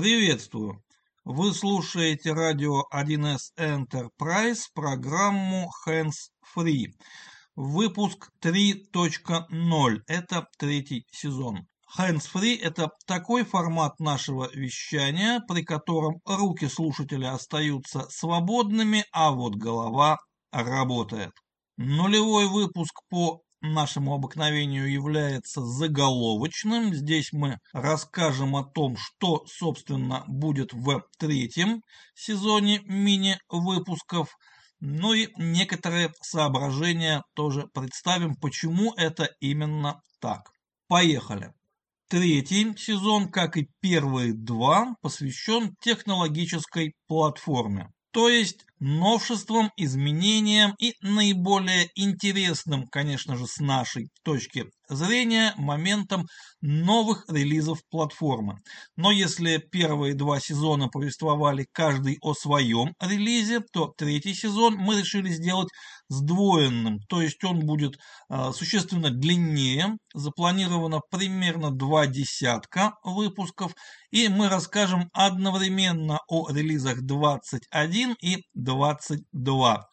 Приветствую! Вы слушаете радио 1С Enterprise, программу Hands Free. Выпуск 3.0. Это третий сезон. Hands Free – это такой формат нашего вещания, при котором руки слушателя остаются свободными, а вот голова работает. Нулевой выпуск по нашему обыкновению является заголовочным. Здесь мы расскажем о том, что, собственно, будет в третьем сезоне мини-выпусков. Ну и некоторые соображения тоже представим, почему это именно так. Поехали. Третий сезон, как и первые два, посвящен технологической платформе то есть новшеством, изменением и наиболее интересным, конечно же, с нашей точки зрения, моментом новых релизов платформы. Но если первые два сезона повествовали каждый о своем релизе, то третий сезон мы решили сделать сдвоенным, то есть он будет э, существенно длиннее, запланировано примерно два десятка выпусков, и мы расскажем одновременно о релизах 21 и 22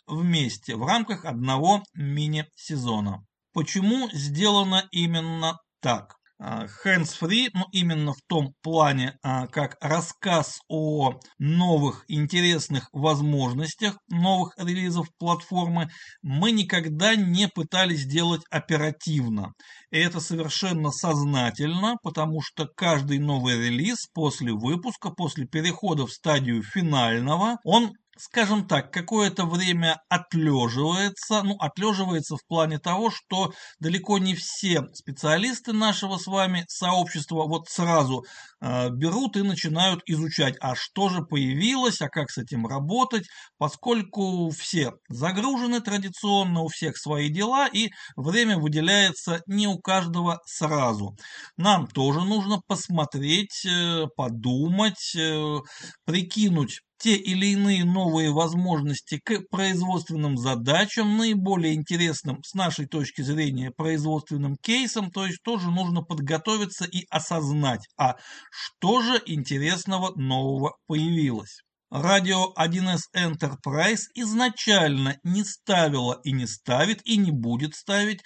вместе в рамках одного мини-сезона. Почему сделано именно так? А, hands-free, ну именно в том плане, а, как рассказ о новых интересных возможностях новых релизов платформы, мы никогда не пытались сделать оперативно. И это совершенно сознательно, потому что каждый новый релиз после выпуска, после перехода в стадию финального, он скажем так, какое-то время отлеживается. Ну, отлеживается в плане того, что далеко не все специалисты нашего с вами сообщества вот сразу э, берут и начинают изучать, а что же появилось, а как с этим работать, поскольку все загружены традиционно, у всех свои дела, и время выделяется не у каждого сразу. Нам тоже нужно посмотреть, э, подумать, э, прикинуть, те или иные новые возможности к производственным задачам, наиболее интересным с нашей точки зрения производственным кейсам, то есть тоже нужно подготовиться и осознать, а что же интересного нового появилось. Радио 1С Enterprise изначально не ставила и не ставит и не будет ставить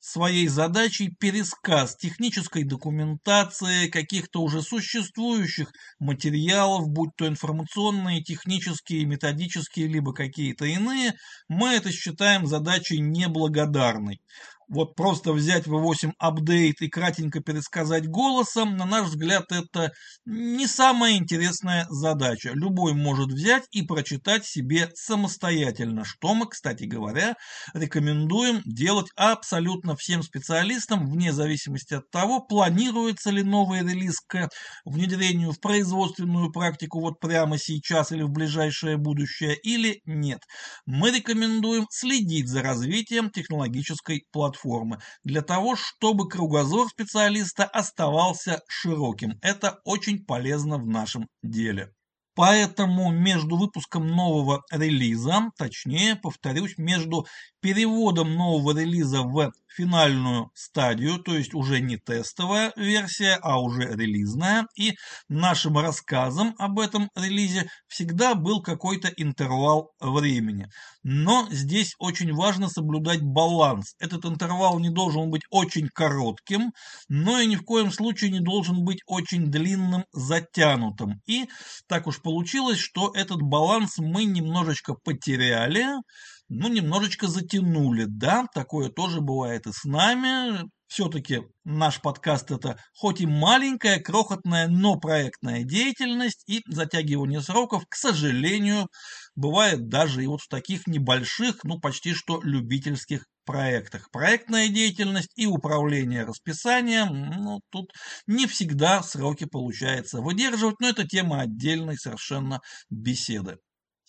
своей задачей пересказ технической документации каких-то уже существующих материалов, будь то информационные, технические, методические, либо какие-то иные, мы это считаем задачей неблагодарной вот просто взять V8 апдейт и кратенько пересказать голосом, на наш взгляд, это не самая интересная задача. Любой может взять и прочитать себе самостоятельно, что мы, кстати говоря, рекомендуем делать абсолютно всем специалистам, вне зависимости от того, планируется ли новый релиз к внедрению в производственную практику вот прямо сейчас или в ближайшее будущее, или нет. Мы рекомендуем следить за развитием технологической платформы платформы для того, чтобы кругозор специалиста оставался широким. Это очень полезно в нашем деле. Поэтому между выпуском нового релиза, точнее, повторюсь, между переводом нового релиза в финальную стадию, то есть уже не тестовая версия, а уже релизная, и нашим рассказом об этом релизе всегда был какой-то интервал времени. Но здесь очень важно соблюдать баланс. Этот интервал не должен быть очень коротким, но и ни в коем случае не должен быть очень длинным, затянутым. И так уж получилось, что этот баланс мы немножечко потеряли, ну, немножечко затянули, да, такое тоже бывает и с нами. Все-таки наш подкаст это хоть и маленькая, крохотная, но проектная деятельность, и затягивание сроков, к сожалению, бывает даже и вот в таких небольших, ну, почти что любительских проектах. Проектная деятельность и управление расписанием, ну, тут не всегда сроки получается выдерживать, но это тема отдельной совершенно беседы.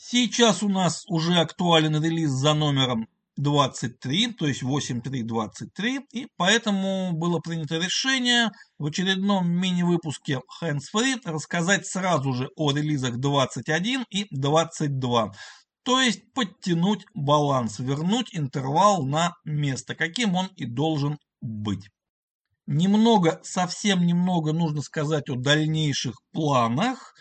Сейчас у нас уже актуален релиз за номером 23, то есть 8323, и поэтому было принято решение в очередном мини-выпуске Hands Free рассказать сразу же о релизах 21 и 22. То есть подтянуть баланс, вернуть интервал на место, каким он и должен быть. Немного, совсем немного нужно сказать о дальнейших планах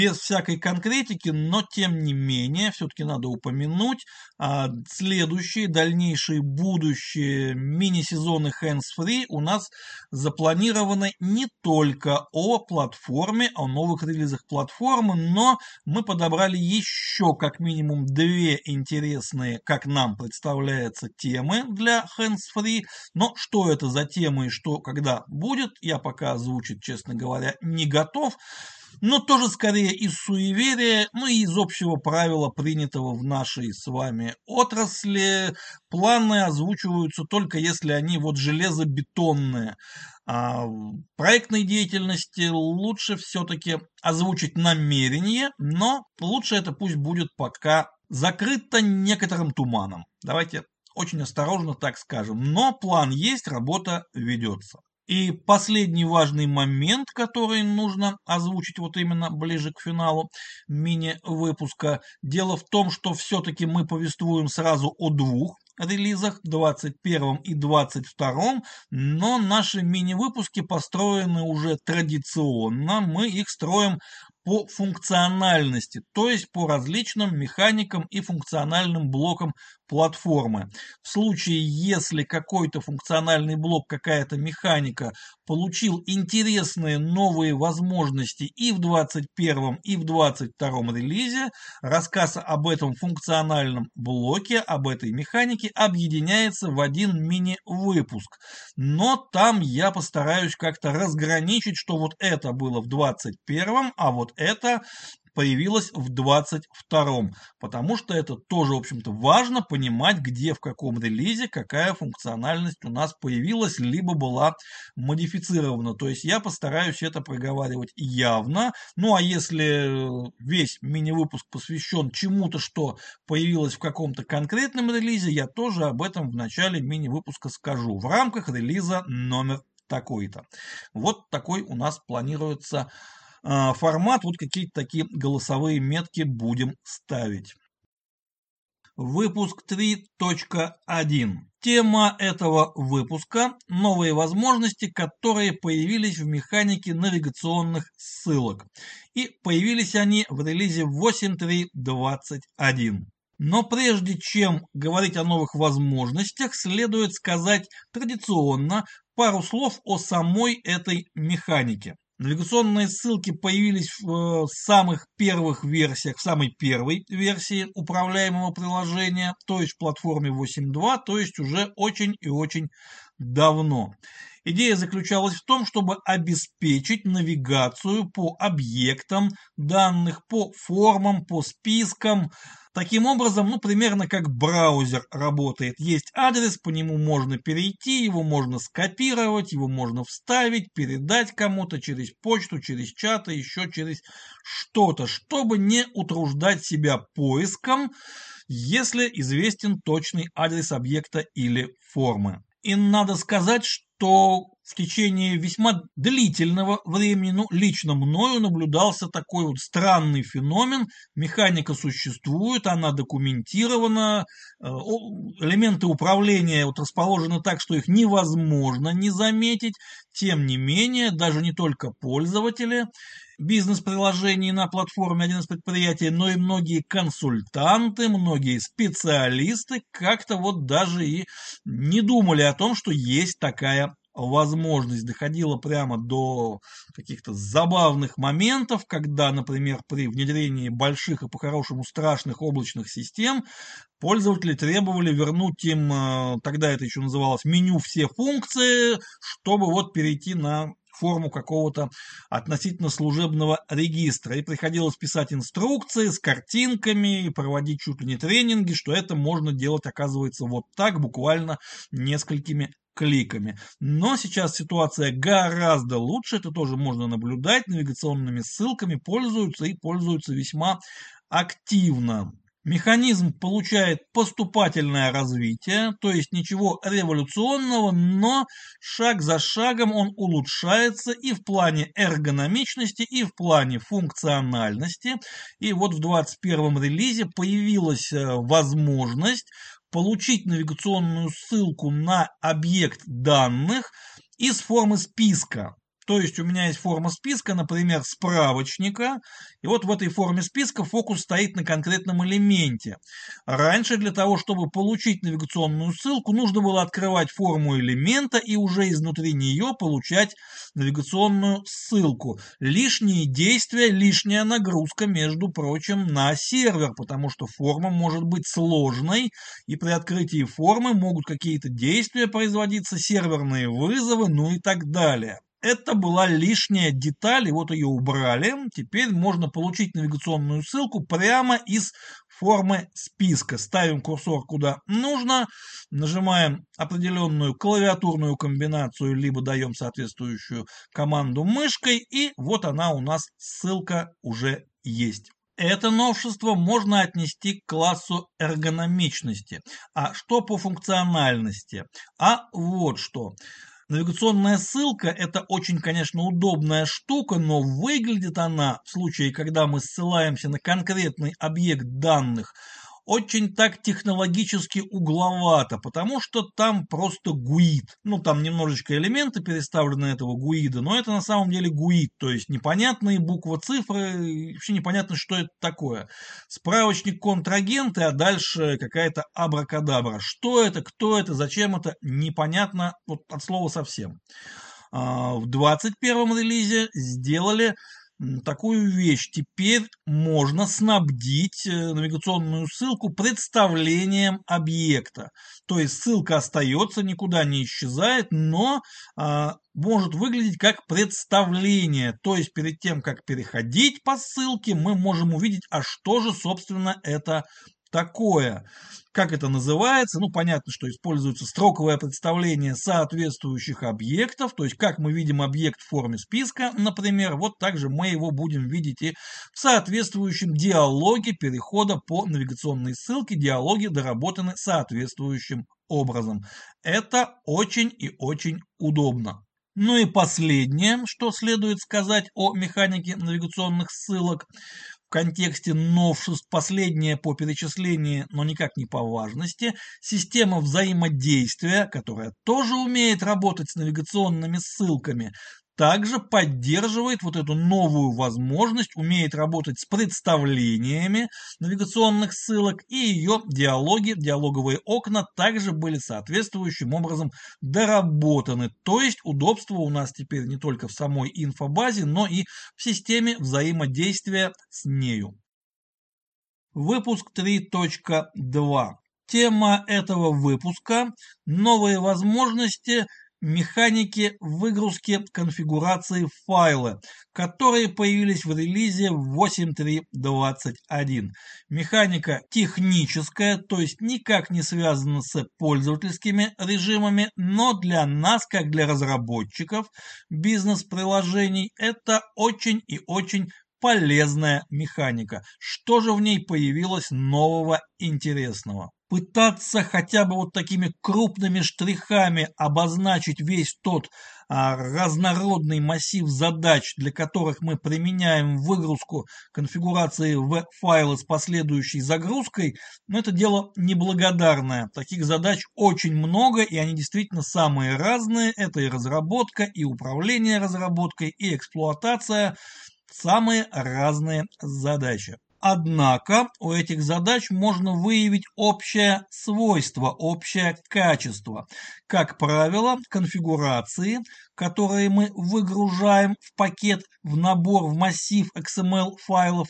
без всякой конкретики, но тем не менее, все-таки надо упомянуть, а, следующие, дальнейшие, будущие мини-сезоны Hands Free у нас запланированы не только о платформе, о новых релизах платформы, но мы подобрали еще как минимум две интересные, как нам представляется, темы для Hands Free. Но что это за темы и что когда будет, я пока озвучить, честно говоря, не готов но тоже скорее из суеверия, ну и из общего правила, принятого в нашей с вами отрасли. Планы озвучиваются только если они вот железобетонные. А в проектной деятельности лучше все-таки озвучить намерение, но лучше это пусть будет пока закрыто некоторым туманом. Давайте очень осторожно так скажем. Но план есть, работа ведется. И последний важный момент, который нужно озвучить вот именно ближе к финалу мини-выпуска. Дело в том, что все-таки мы повествуем сразу о двух релизах, 21 и 22, но наши мини-выпуски построены уже традиционно, мы их строим по функциональности, то есть по различным механикам и функциональным блокам платформы. В случае, если какой-то функциональный блок, какая-то механика получил интересные новые возможности и в 21 и в 22 релизе, рассказ об этом функциональном блоке, об этой механике объединяется в один мини-выпуск. Но там я постараюсь как-то разграничить, что вот это было в 21, а вот это появилась в 22-м, потому что это тоже, в общем-то, важно понимать, где, в каком релизе, какая функциональность у нас появилась, либо была модифицирована. То есть я постараюсь это проговаривать явно. Ну а если весь мини-выпуск посвящен чему-то, что появилось в каком-то конкретном релизе, я тоже об этом в начале мини-выпуска скажу в рамках релиза номер такой-то. Вот такой у нас планируется формат, вот какие-то такие голосовые метки будем ставить. Выпуск 3.1. Тема этого выпуска – новые возможности, которые появились в механике навигационных ссылок. И появились они в релизе 8.3.21. Но прежде чем говорить о новых возможностях, следует сказать традиционно пару слов о самой этой механике. Навигационные ссылки появились в э, самых первых версиях, в самой первой версии управляемого приложения, то есть в платформе 8.2, то есть уже очень и очень давно. Идея заключалась в том, чтобы обеспечить навигацию по объектам данных, по формам, по спискам, Таким образом, ну, примерно как браузер работает. Есть адрес, по нему можно перейти, его можно скопировать, его можно вставить, передать кому-то через почту, через чаты, еще через что-то, чтобы не утруждать себя поиском, если известен точный адрес объекта или формы. И надо сказать, что в течение весьма длительного времени, ну, лично мною наблюдался такой вот странный феномен. Механика существует, она документирована, э, элементы управления вот расположены так, что их невозможно не заметить. Тем не менее, даже не только пользователи бизнес-приложений на платформе 1 из предприятий, но и многие консультанты, многие специалисты как-то вот даже и не думали о том, что есть такая возможность. Доходила прямо до каких-то забавных моментов, когда, например, при внедрении больших и по-хорошему страшных облачных систем пользователи требовали вернуть им, э, тогда это еще называлось меню все функции, чтобы вот перейти на форму какого-то относительно служебного регистра. И приходилось писать инструкции с картинками и проводить чуть ли не тренинги, что это можно делать, оказывается, вот так, буквально несколькими кликами. Но сейчас ситуация гораздо лучше, это тоже можно наблюдать, навигационными ссылками пользуются и пользуются весьма активно. Механизм получает поступательное развитие, то есть ничего революционного, но шаг за шагом он улучшается и в плане эргономичности, и в плане функциональности. И вот в 21 релизе появилась э, возможность получить навигационную ссылку на объект данных из формы списка. То есть у меня есть форма списка, например, справочника, и вот в этой форме списка фокус стоит на конкретном элементе. Раньше для того, чтобы получить навигационную ссылку, нужно было открывать форму элемента и уже изнутри нее получать навигационную ссылку. Лишние действия, лишняя нагрузка, между прочим, на сервер, потому что форма может быть сложной, и при открытии формы могут какие-то действия производиться, серверные вызовы, ну и так далее. Это была лишняя деталь, и вот ее убрали. Теперь можно получить навигационную ссылку прямо из формы списка. Ставим курсор куда нужно, нажимаем определенную клавиатурную комбинацию, либо даем соответствующую команду мышкой, и вот она у нас ссылка уже есть. Это новшество можно отнести к классу эргономичности. А что по функциональности? А вот что. Навигационная ссылка – это очень, конечно, удобная штука, но выглядит она, в случае, когда мы ссылаемся на конкретный объект данных, очень так технологически угловато, потому что там просто гуид. Ну, там немножечко элементы переставлены этого гуида, но это на самом деле гуид, то есть непонятные буквы, цифры, вообще непонятно, что это такое. Справочник контрагенты, а дальше какая-то абракадабра. Что это, кто это, зачем это, непонятно вот от слова совсем. А, в 21 релизе сделали такую вещь. Теперь можно снабдить э, навигационную ссылку представлением объекта. То есть ссылка остается, никуда не исчезает, но а, может выглядеть как представление. То есть перед тем, как переходить по ссылке, мы можем увидеть, а что же, собственно, это такое. Как это называется? Ну, понятно, что используется строковое представление соответствующих объектов, то есть как мы видим объект в форме списка, например, вот также мы его будем видеть и в соответствующем диалоге перехода по навигационной ссылке. Диалоги доработаны соответствующим образом. Это очень и очень удобно. Ну и последнее, что следует сказать о механике навигационных ссылок в контексте новшеств последняя по перечислению, но никак не по важности, система взаимодействия, которая тоже умеет работать с навигационными ссылками, также поддерживает вот эту новую возможность, умеет работать с представлениями навигационных ссылок, и ее диалоги, диалоговые окна также были соответствующим образом доработаны. То есть удобство у нас теперь не только в самой инфобазе, но и в системе взаимодействия с нею. Выпуск 3.2. Тема этого выпуска – новые возможности механики выгрузки конфигурации файла, которые появились в релизе 8.3.21. Механика техническая, то есть никак не связана с пользовательскими режимами, но для нас, как для разработчиков бизнес-приложений, это очень и очень полезная механика. Что же в ней появилось нового интересного? Пытаться хотя бы вот такими крупными штрихами обозначить весь тот а, разнородный массив задач, для которых мы применяем выгрузку конфигурации в файлы с последующей загрузкой, но это дело неблагодарное. Таких задач очень много, и они действительно самые разные. Это и разработка, и управление разработкой, и эксплуатация. Самые разные задачи. Однако у этих задач можно выявить общее свойство, общее качество. Как правило, конфигурации, которые мы выгружаем в пакет, в набор, в массив XML файлов,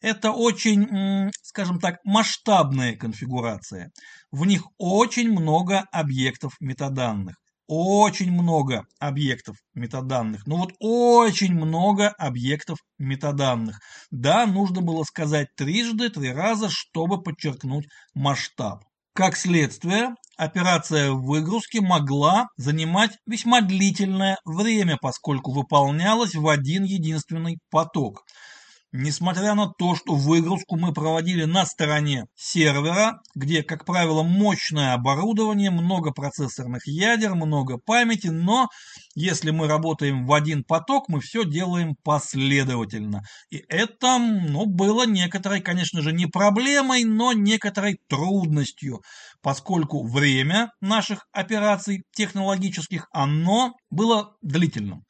это очень, скажем так, масштабные конфигурации. В них очень много объектов метаданных очень много объектов метаданных. Ну вот очень много объектов метаданных. Да, нужно было сказать трижды, три раза, чтобы подчеркнуть масштаб. Как следствие, операция выгрузки могла занимать весьма длительное время, поскольку выполнялась в один единственный поток. Несмотря на то, что выгрузку мы проводили на стороне сервера, где, как правило, мощное оборудование, много процессорных ядер, много памяти, но если мы работаем в один поток, мы все делаем последовательно. И это ну, было некоторой, конечно же, не проблемой, но некоторой трудностью, поскольку время наших операций технологических, оно было длительным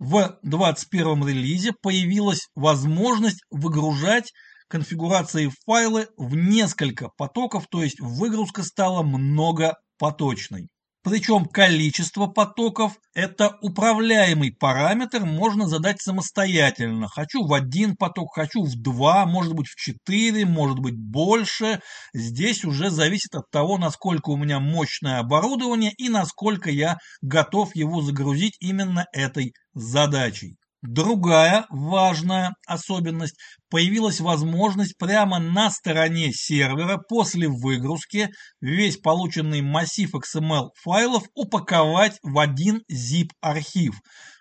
в 21 релизе появилась возможность выгружать конфигурации файлы в несколько потоков, то есть выгрузка стала многопоточной. Причем количество потоков – это управляемый параметр, можно задать самостоятельно. Хочу в один поток, хочу в два, может быть в четыре, может быть больше. Здесь уже зависит от того, насколько у меня мощное оборудование и насколько я готов его загрузить именно этой задачей. Другая важная особенность – появилась возможность прямо на стороне сервера после выгрузки весь полученный массив XML файлов упаковать в один zip-архив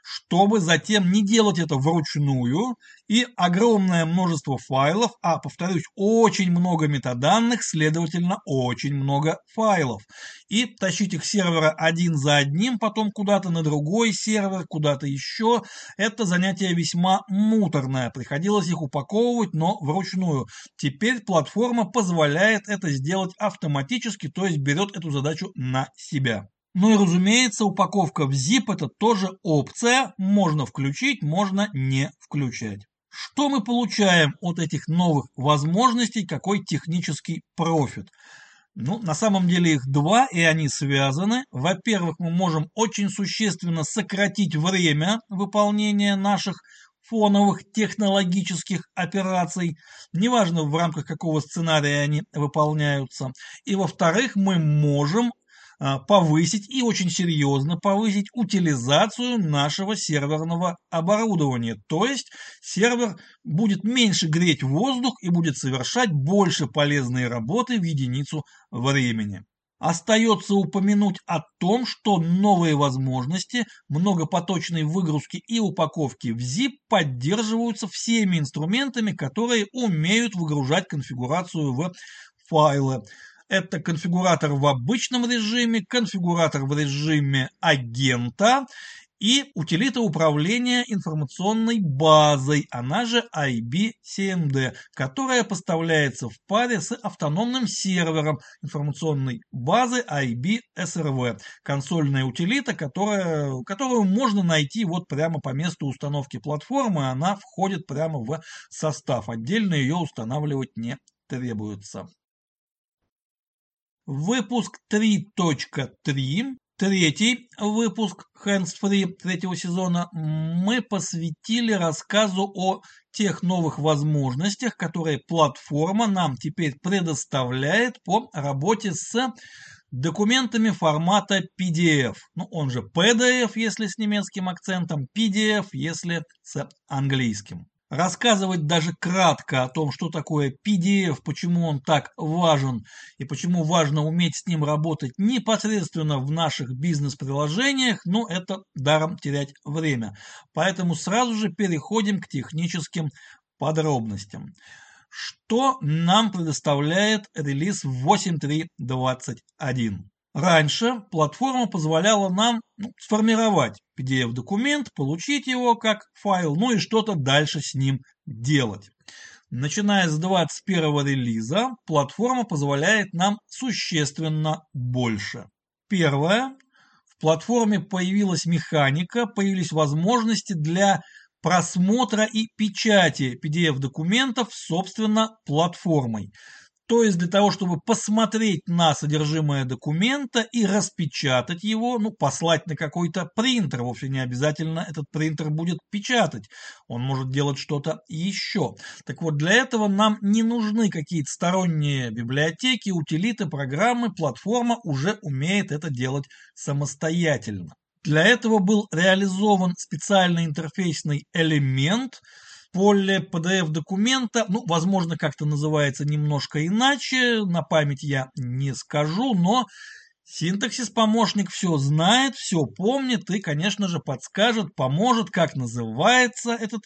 чтобы затем не делать это вручную и огромное множество файлов, а, повторюсь, очень много метаданных, следовательно, очень много файлов. И тащить их с сервера один за одним, потом куда-то на другой сервер, куда-то еще, это занятие весьма муторное. Приходилось их упаковывать, но вручную. Теперь платформа позволяет это сделать автоматически, то есть берет эту задачу на себя. Ну и разумеется, упаковка в zip это тоже опция, можно включить, можно не включать. Что мы получаем от этих новых возможностей, какой технический профит? Ну, на самом деле их два, и они связаны. Во-первых, мы можем очень существенно сократить время выполнения наших фоновых технологических операций, неважно в рамках какого сценария они выполняются. И во-вторых, мы можем повысить и очень серьезно повысить утилизацию нашего серверного оборудования. То есть сервер будет меньше греть воздух и будет совершать больше полезной работы в единицу времени. Остается упомянуть о том, что новые возможности многопоточной выгрузки и упаковки в ZIP поддерживаются всеми инструментами, которые умеют выгружать конфигурацию в файлы. Это конфигуратор в обычном режиме, конфигуратор в режиме агента и утилита управления информационной базой, она же IBCMD, которая поставляется в паре с автономным сервером информационной базы IBSRV. Консольная утилита, которая, которую можно найти вот прямо по месту установки платформы, она входит прямо в состав. Отдельно ее устанавливать не требуется. Выпуск 3.3, третий выпуск Hands Free третьего сезона, мы посвятили рассказу о тех новых возможностях, которые платформа нам теперь предоставляет по работе с документами формата PDF. Ну, он же PDF, если с немецким акцентом, PDF, если с английским. Рассказывать даже кратко о том, что такое PDF, почему он так важен и почему важно уметь с ним работать непосредственно в наших бизнес-приложениях, ну это даром терять время. Поэтому сразу же переходим к техническим подробностям. Что нам предоставляет релиз 8.3.21? Раньше платформа позволяла нам ну, сформировать PDF-документ, получить его как файл, ну и что-то дальше с ним делать. Начиная с 21 релиза, платформа позволяет нам существенно больше. Первое. В платформе появилась механика, появились возможности для просмотра и печати PDF-документов, собственно, платформой. То есть для того, чтобы посмотреть на содержимое документа и распечатать его, ну, послать на какой-то принтер. Вовсе не обязательно этот принтер будет печатать. Он может делать что-то еще. Так вот, для этого нам не нужны какие-то сторонние библиотеки, утилиты, программы. Платформа уже умеет это делать самостоятельно. Для этого был реализован специальный интерфейсный элемент – поле PDF-документа, ну, возможно, как-то называется немножко иначе, на память я не скажу, но синтаксис-помощник все знает, все помнит и, конечно же, подскажет, поможет, как называется этот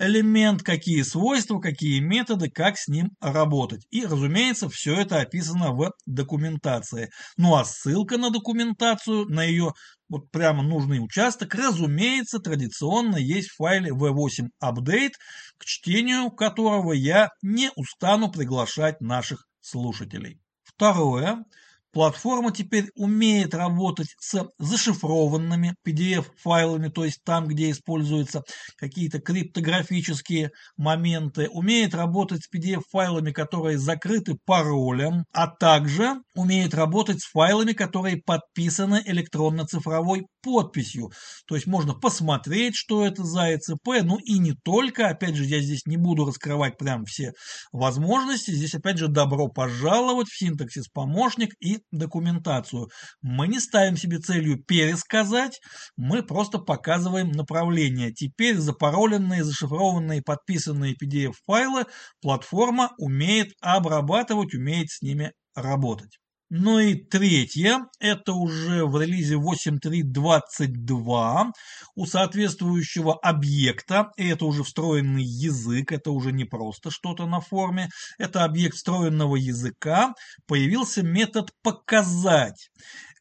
элемент, какие свойства, какие методы, как с ним работать. И, разумеется, все это описано в документации. Ну а ссылка на документацию, на ее вот прямо нужный участок, разумеется, традиционно есть в файле v8 update, к чтению которого я не устану приглашать наших слушателей. Второе. Платформа теперь умеет работать с зашифрованными PDF-файлами, то есть там, где используются какие-то криптографические моменты, умеет работать с PDF-файлами, которые закрыты паролем, а также умеет работать с файлами, которые подписаны электронно-цифровой подписью. То есть можно посмотреть, что это за ЭЦП, ну и не только. Опять же, я здесь не буду раскрывать прям все возможности. Здесь, опять же, добро пожаловать в синтаксис помощник и документацию. Мы не ставим себе целью пересказать, мы просто показываем направление. Теперь запароленные, зашифрованные, подписанные PDF-файлы платформа умеет обрабатывать, умеет с ними работать. Ну и третье, это уже в релизе 8.3.22 у соответствующего объекта, и это уже встроенный язык, это уже не просто что-то на форме, это объект встроенного языка, появился метод «показать».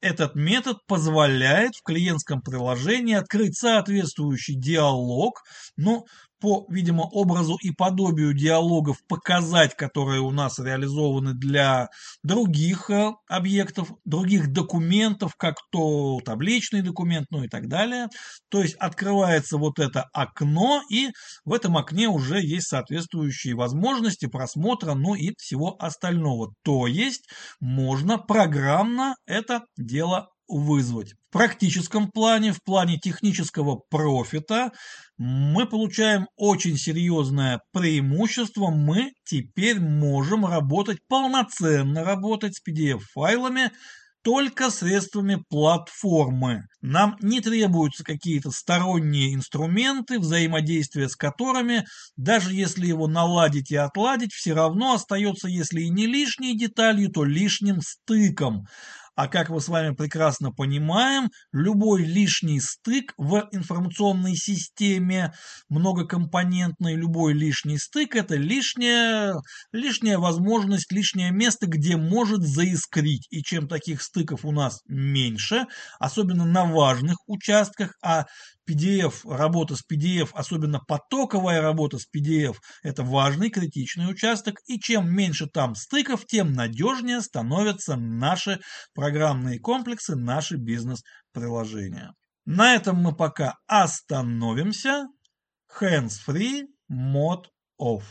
Этот метод позволяет в клиентском приложении открыть соответствующий диалог, ну, по, видимо, образу и подобию диалогов показать, которые у нас реализованы для других э, объектов, других документов, как то табличный документ, ну и так далее. То есть открывается вот это окно, и в этом окне уже есть соответствующие возможности просмотра, ну и всего остального. То есть можно программно это дело вызвать. В практическом плане, в плане технического профита мы получаем очень серьезное преимущество. Мы теперь можем работать, полноценно работать с PDF-файлами только средствами платформы. Нам не требуются какие-то сторонние инструменты, взаимодействие с которыми, даже если его наладить и отладить, все равно остается, если и не лишней деталью, то лишним стыком. А как мы с вами прекрасно понимаем, любой лишний стык в информационной системе многокомпонентной, любой лишний стык – это лишняя, лишняя возможность, лишнее место, где может заискрить. И чем таких стыков у нас меньше, особенно на важных участках, а PDF, работа с PDF, особенно потоковая работа с PDF, это важный критичный участок, и чем меньше там стыков, тем надежнее становятся наши программные комплексы, наши бизнес-приложения. На этом мы пока остановимся. Hands-free, mode off.